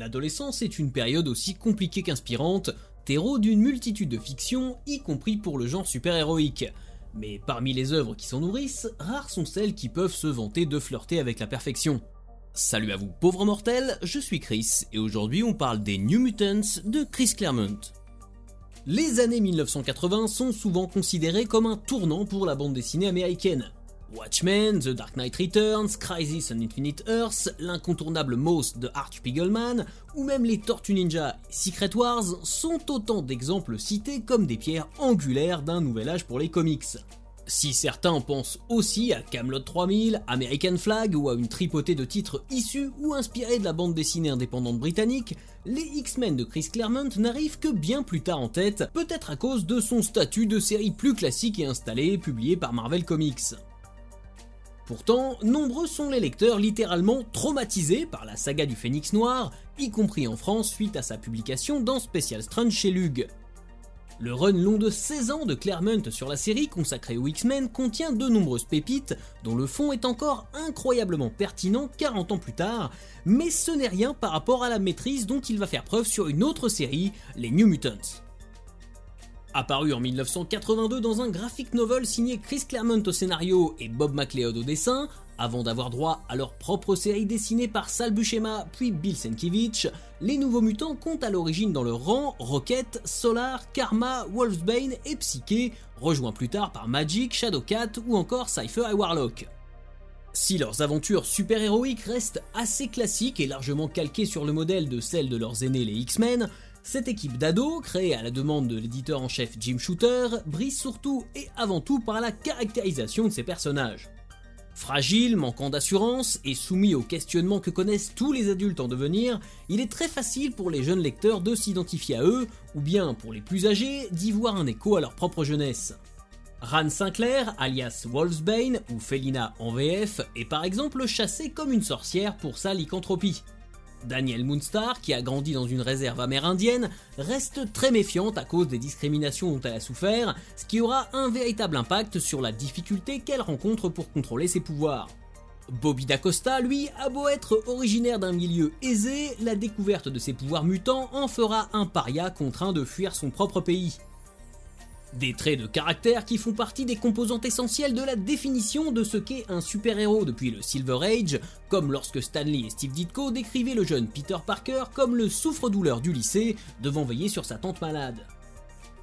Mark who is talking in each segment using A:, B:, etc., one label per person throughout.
A: L'adolescence est une période aussi compliquée qu'inspirante, terreau d'une multitude de fictions, y compris pour le genre super-héroïque. Mais parmi les œuvres qui s'en nourrissent, rares sont celles qui peuvent se vanter de flirter avec la perfection. Salut à vous pauvres mortels, je suis Chris et aujourd'hui on parle des New Mutants de Chris Claremont. Les années 1980 sont souvent considérées comme un tournant pour la bande dessinée américaine. Watchmen, The Dark Knight Returns, Crisis on Infinite Earths, l'incontournable Moss de Art Spiegelman, ou même les Tortues Ninja et Secret Wars sont autant d'exemples cités comme des pierres angulaires d'un nouvel âge pour les comics. Si certains pensent aussi à Camelot 3000, American Flag ou à une tripotée de titres issus ou inspirés de la bande dessinée indépendante britannique, les X-Men de Chris Claremont n'arrivent que bien plus tard en tête, peut-être à cause de son statut de série plus classique et installée publiée par Marvel Comics. Pourtant, nombreux sont les lecteurs littéralement traumatisés par la saga du Phénix Noir, y compris en France suite à sa publication dans Special Strange chez Lug. Le run long de 16 ans de Claremont sur la série consacrée aux X-Men contient de nombreuses pépites, dont le fond est encore incroyablement pertinent 40 ans plus tard, mais ce n'est rien par rapport à la maîtrise dont il va faire preuve sur une autre série, les New Mutants. Apparu en 1982 dans un graphic novel signé Chris Claremont au scénario et Bob McLeod au dessin, avant d'avoir droit à leur propre série dessinée par Sal Buscema puis Bill Sienkiewicz, les nouveaux mutants comptent à l'origine dans leur rang Rocket, Solar, Karma, Wolfsbane et Psyche, rejoints plus tard par Magic, Shadowcat ou encore Cypher et Warlock. Si leurs aventures super-héroïques restent assez classiques et largement calquées sur le modèle de celles de leurs aînés les X-Men, cette équipe d'ados, créée à la demande de l'éditeur en chef Jim Shooter, brise surtout et avant tout par la caractérisation de ses personnages. Fragile, manquant d'assurance et soumis aux questionnements que connaissent tous les adultes en devenir, il est très facile pour les jeunes lecteurs de s'identifier à eux, ou bien pour les plus âgés, d'y voir un écho à leur propre jeunesse. Ran Sinclair, alias Wolfsbane ou Felina en VF, est par exemple chassée comme une sorcière pour sa lycanthropie. Daniel Moonstar, qui a grandi dans une réserve amérindienne, reste très méfiante à cause des discriminations dont elle a souffert, ce qui aura un véritable impact sur la difficulté qu'elle rencontre pour contrôler ses pouvoirs. Bobby D'Acosta, lui, a beau être originaire d'un milieu aisé, la découverte de ses pouvoirs mutants en fera un paria contraint de fuir son propre pays. Des traits de caractère qui font partie des composantes essentielles de la définition de ce qu'est un super-héros depuis le Silver Age, comme lorsque Stanley et Steve Ditko décrivaient le jeune Peter Parker comme le souffre-douleur du lycée devant veiller sur sa tante malade.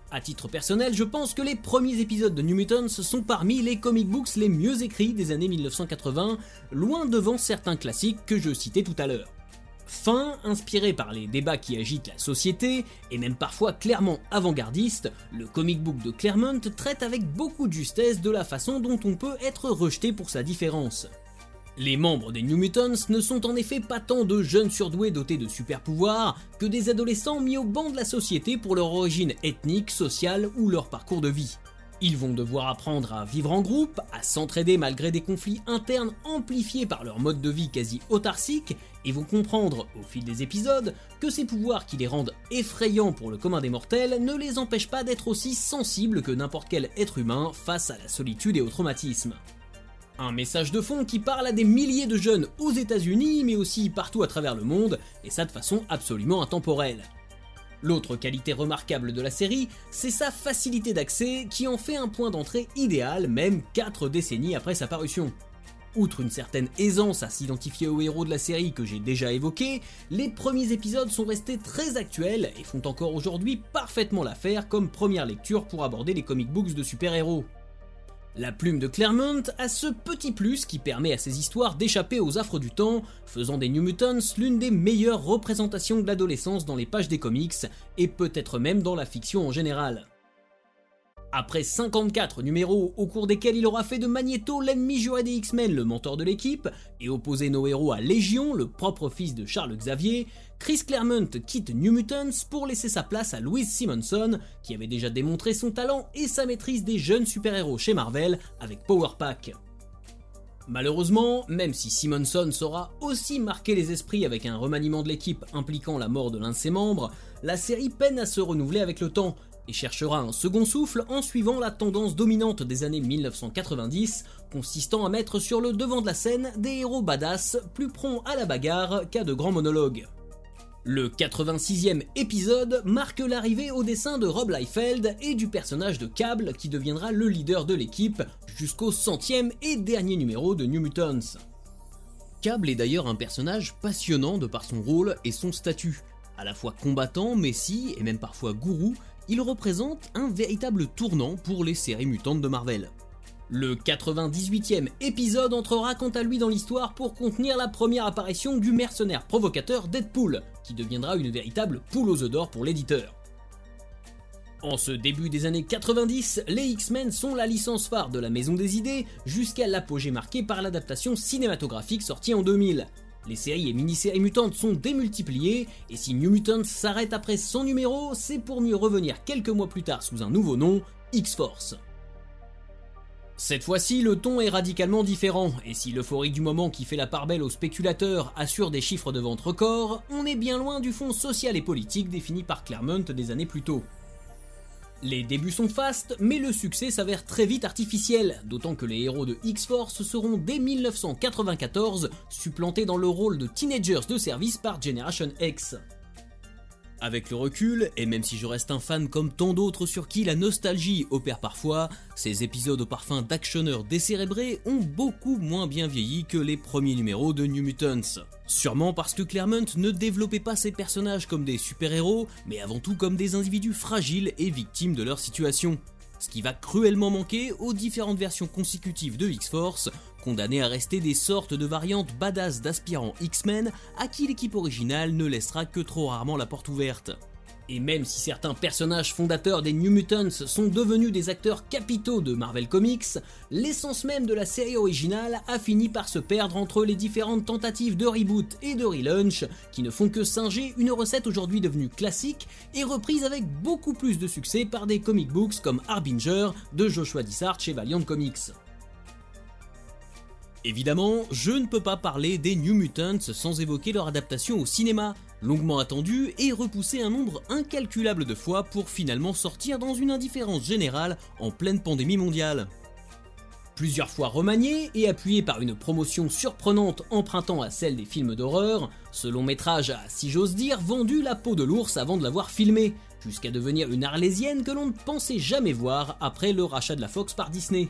A: A titre personnel, je pense que les premiers épisodes de New Mutants sont parmi les comic books les mieux écrits des années 1980, loin devant certains classiques que je citais tout à l'heure. Fin, inspiré par les débats qui agitent la société, et même parfois clairement avant-gardiste, le comic book de Claremont traite avec beaucoup de justesse de la façon dont on peut être rejeté pour sa différence. Les membres des New Mutants ne sont en effet pas tant de jeunes surdoués dotés de super pouvoirs que des adolescents mis au banc de la société pour leur origine ethnique, sociale ou leur parcours de vie. Ils vont devoir apprendre à vivre en groupe, à s'entraider malgré des conflits internes amplifiés par leur mode de vie quasi autarcique, et vont comprendre au fil des épisodes que ces pouvoirs qui les rendent effrayants pour le commun des mortels ne les empêchent pas d'être aussi sensibles que n'importe quel être humain face à la solitude et au traumatisme. Un message de fond qui parle à des milliers de jeunes aux États-Unis, mais aussi partout à travers le monde, et ça de façon absolument intemporelle. L'autre qualité remarquable de la série, c'est sa facilité d'accès qui en fait un point d'entrée idéal même 4 décennies après sa parution. Outre une certaine aisance à s'identifier aux héros de la série que j'ai déjà évoqué, les premiers épisodes sont restés très actuels et font encore aujourd'hui parfaitement l'affaire comme première lecture pour aborder les comic books de super-héros. La plume de Claremont a ce petit plus qui permet à ces histoires d'échapper aux affres du temps, faisant des New Mutants l'une des meilleures représentations de l'adolescence dans les pages des comics, et peut-être même dans la fiction en général. Après 54 numéros au cours desquels il aura fait de Magneto l'ennemi juré des X-Men, le mentor de l'équipe, et opposé nos héros à Légion, le propre fils de Charles Xavier, Chris Claremont quitte New Mutants pour laisser sa place à Louise Simonson, qui avait déjà démontré son talent et sa maîtrise des jeunes super-héros chez Marvel avec Power Pack. Malheureusement, même si Simonson saura aussi marquer les esprits avec un remaniement de l'équipe impliquant la mort de l'un de ses membres, la série peine à se renouveler avec le temps, et cherchera un second souffle en suivant la tendance dominante des années 1990, consistant à mettre sur le devant de la scène des héros badass plus prompts à la bagarre qu'à de grands monologues. Le 86e épisode marque l'arrivée au dessin de Rob Liefeld et du personnage de Cable qui deviendra le leader de l'équipe jusqu'au centième et dernier numéro de New Mutants. Cable est d'ailleurs un personnage passionnant de par son rôle et son statut. À la fois combattant, messie et même parfois gourou, il représente un véritable tournant pour les séries mutantes de Marvel. Le 98e épisode entrera quant à lui dans l'histoire pour contenir la première apparition du mercenaire provocateur Deadpool, qui deviendra une véritable poule aux œufs d'or pour l'éditeur. En ce début des années 90, les X-Men sont la licence phare de la Maison des Idées jusqu'à l'apogée marquée par l'adaptation cinématographique sortie en 2000. Les séries et mini-séries mutantes sont démultipliées, et si New Mutants s'arrête après 100 numéros, c'est pour mieux revenir quelques mois plus tard sous un nouveau nom, X-Force. Cette fois-ci, le ton est radicalement différent, et si l'euphorie du moment qui fait la part belle aux spéculateurs assure des chiffres de vente records, on est bien loin du fond social et politique défini par Claremont des années plus tôt. Les débuts sont fastes, mais le succès s'avère très vite artificiel, d'autant que les héros de X-Force seront dès 1994 supplantés dans le rôle de teenagers de service par Generation X. Avec le recul, et même si je reste un fan comme tant d'autres sur qui la nostalgie opère parfois, ces épisodes au parfum d'actionneurs décérébrés ont beaucoup moins bien vieilli que les premiers numéros de New Mutants. Sûrement parce que Claremont ne développait pas ses personnages comme des super-héros, mais avant tout comme des individus fragiles et victimes de leur situation ce qui va cruellement manquer aux différentes versions consécutives de X-Force, condamnées à rester des sortes de variantes badass d'aspirants X-Men à qui l'équipe originale ne laissera que trop rarement la porte ouverte. Et même si certains personnages fondateurs des New Mutants sont devenus des acteurs capitaux de Marvel Comics, l'essence même de la série originale a fini par se perdre entre les différentes tentatives de reboot et de relaunch qui ne font que singer une recette aujourd'hui devenue classique et reprise avec beaucoup plus de succès par des comic books comme Harbinger de Joshua Dissart chez Valiant Comics. Évidemment, je ne peux pas parler des New Mutants sans évoquer leur adaptation au cinéma, longuement attendue et repoussée un nombre incalculable de fois pour finalement sortir dans une indifférence générale en pleine pandémie mondiale. Plusieurs fois remanié et appuyé par une promotion surprenante empruntant à celle des films d'horreur, ce long métrage a, si j'ose dire, vendu la peau de l'ours avant de l'avoir filmé, jusqu'à devenir une arlésienne que l'on ne pensait jamais voir après le rachat de la Fox par Disney.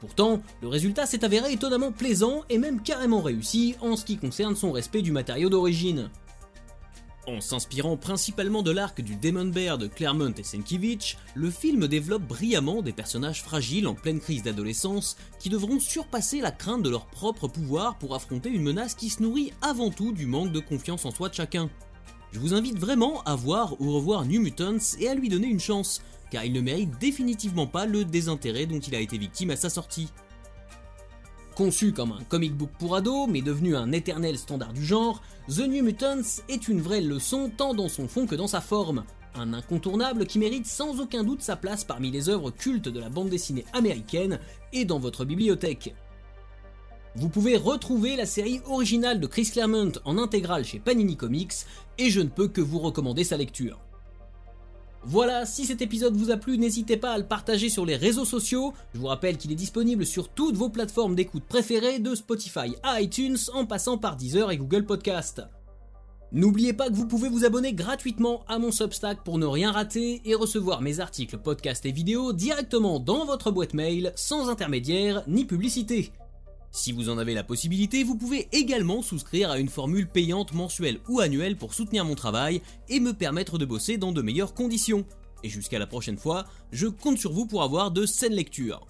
A: Pourtant, le résultat s'est avéré étonnamment plaisant et même carrément réussi en ce qui concerne son respect du matériau d'origine. En s'inspirant principalement de l'arc du Demon Bear de Claremont et Senkiewicz, le film développe brillamment des personnages fragiles en pleine crise d'adolescence qui devront surpasser la crainte de leur propre pouvoir pour affronter une menace qui se nourrit avant tout du manque de confiance en soi de chacun. Je vous invite vraiment à voir ou revoir New Mutants et à lui donner une chance, car il ne mérite définitivement pas le désintérêt dont il a été victime à sa sortie. Conçu comme un comic book pour ados, mais devenu un éternel standard du genre, The New Mutants est une vraie leçon tant dans son fond que dans sa forme. Un incontournable qui mérite sans aucun doute sa place parmi les œuvres cultes de la bande dessinée américaine et dans votre bibliothèque. Vous pouvez retrouver la série originale de Chris Claremont en intégrale chez Panini Comics et je ne peux que vous recommander sa lecture. Voilà, si cet épisode vous a plu, n'hésitez pas à le partager sur les réseaux sociaux. Je vous rappelle qu'il est disponible sur toutes vos plateformes d'écoute préférées de Spotify à iTunes en passant par Deezer et Google Podcast. N'oubliez pas que vous pouvez vous abonner gratuitement à mon Substack pour ne rien rater et recevoir mes articles, podcasts et vidéos directement dans votre boîte mail sans intermédiaire ni publicité. Si vous en avez la possibilité, vous pouvez également souscrire à une formule payante mensuelle ou annuelle pour soutenir mon travail et me permettre de bosser dans de meilleures conditions. Et jusqu'à la prochaine fois, je compte sur vous pour avoir de saines lectures.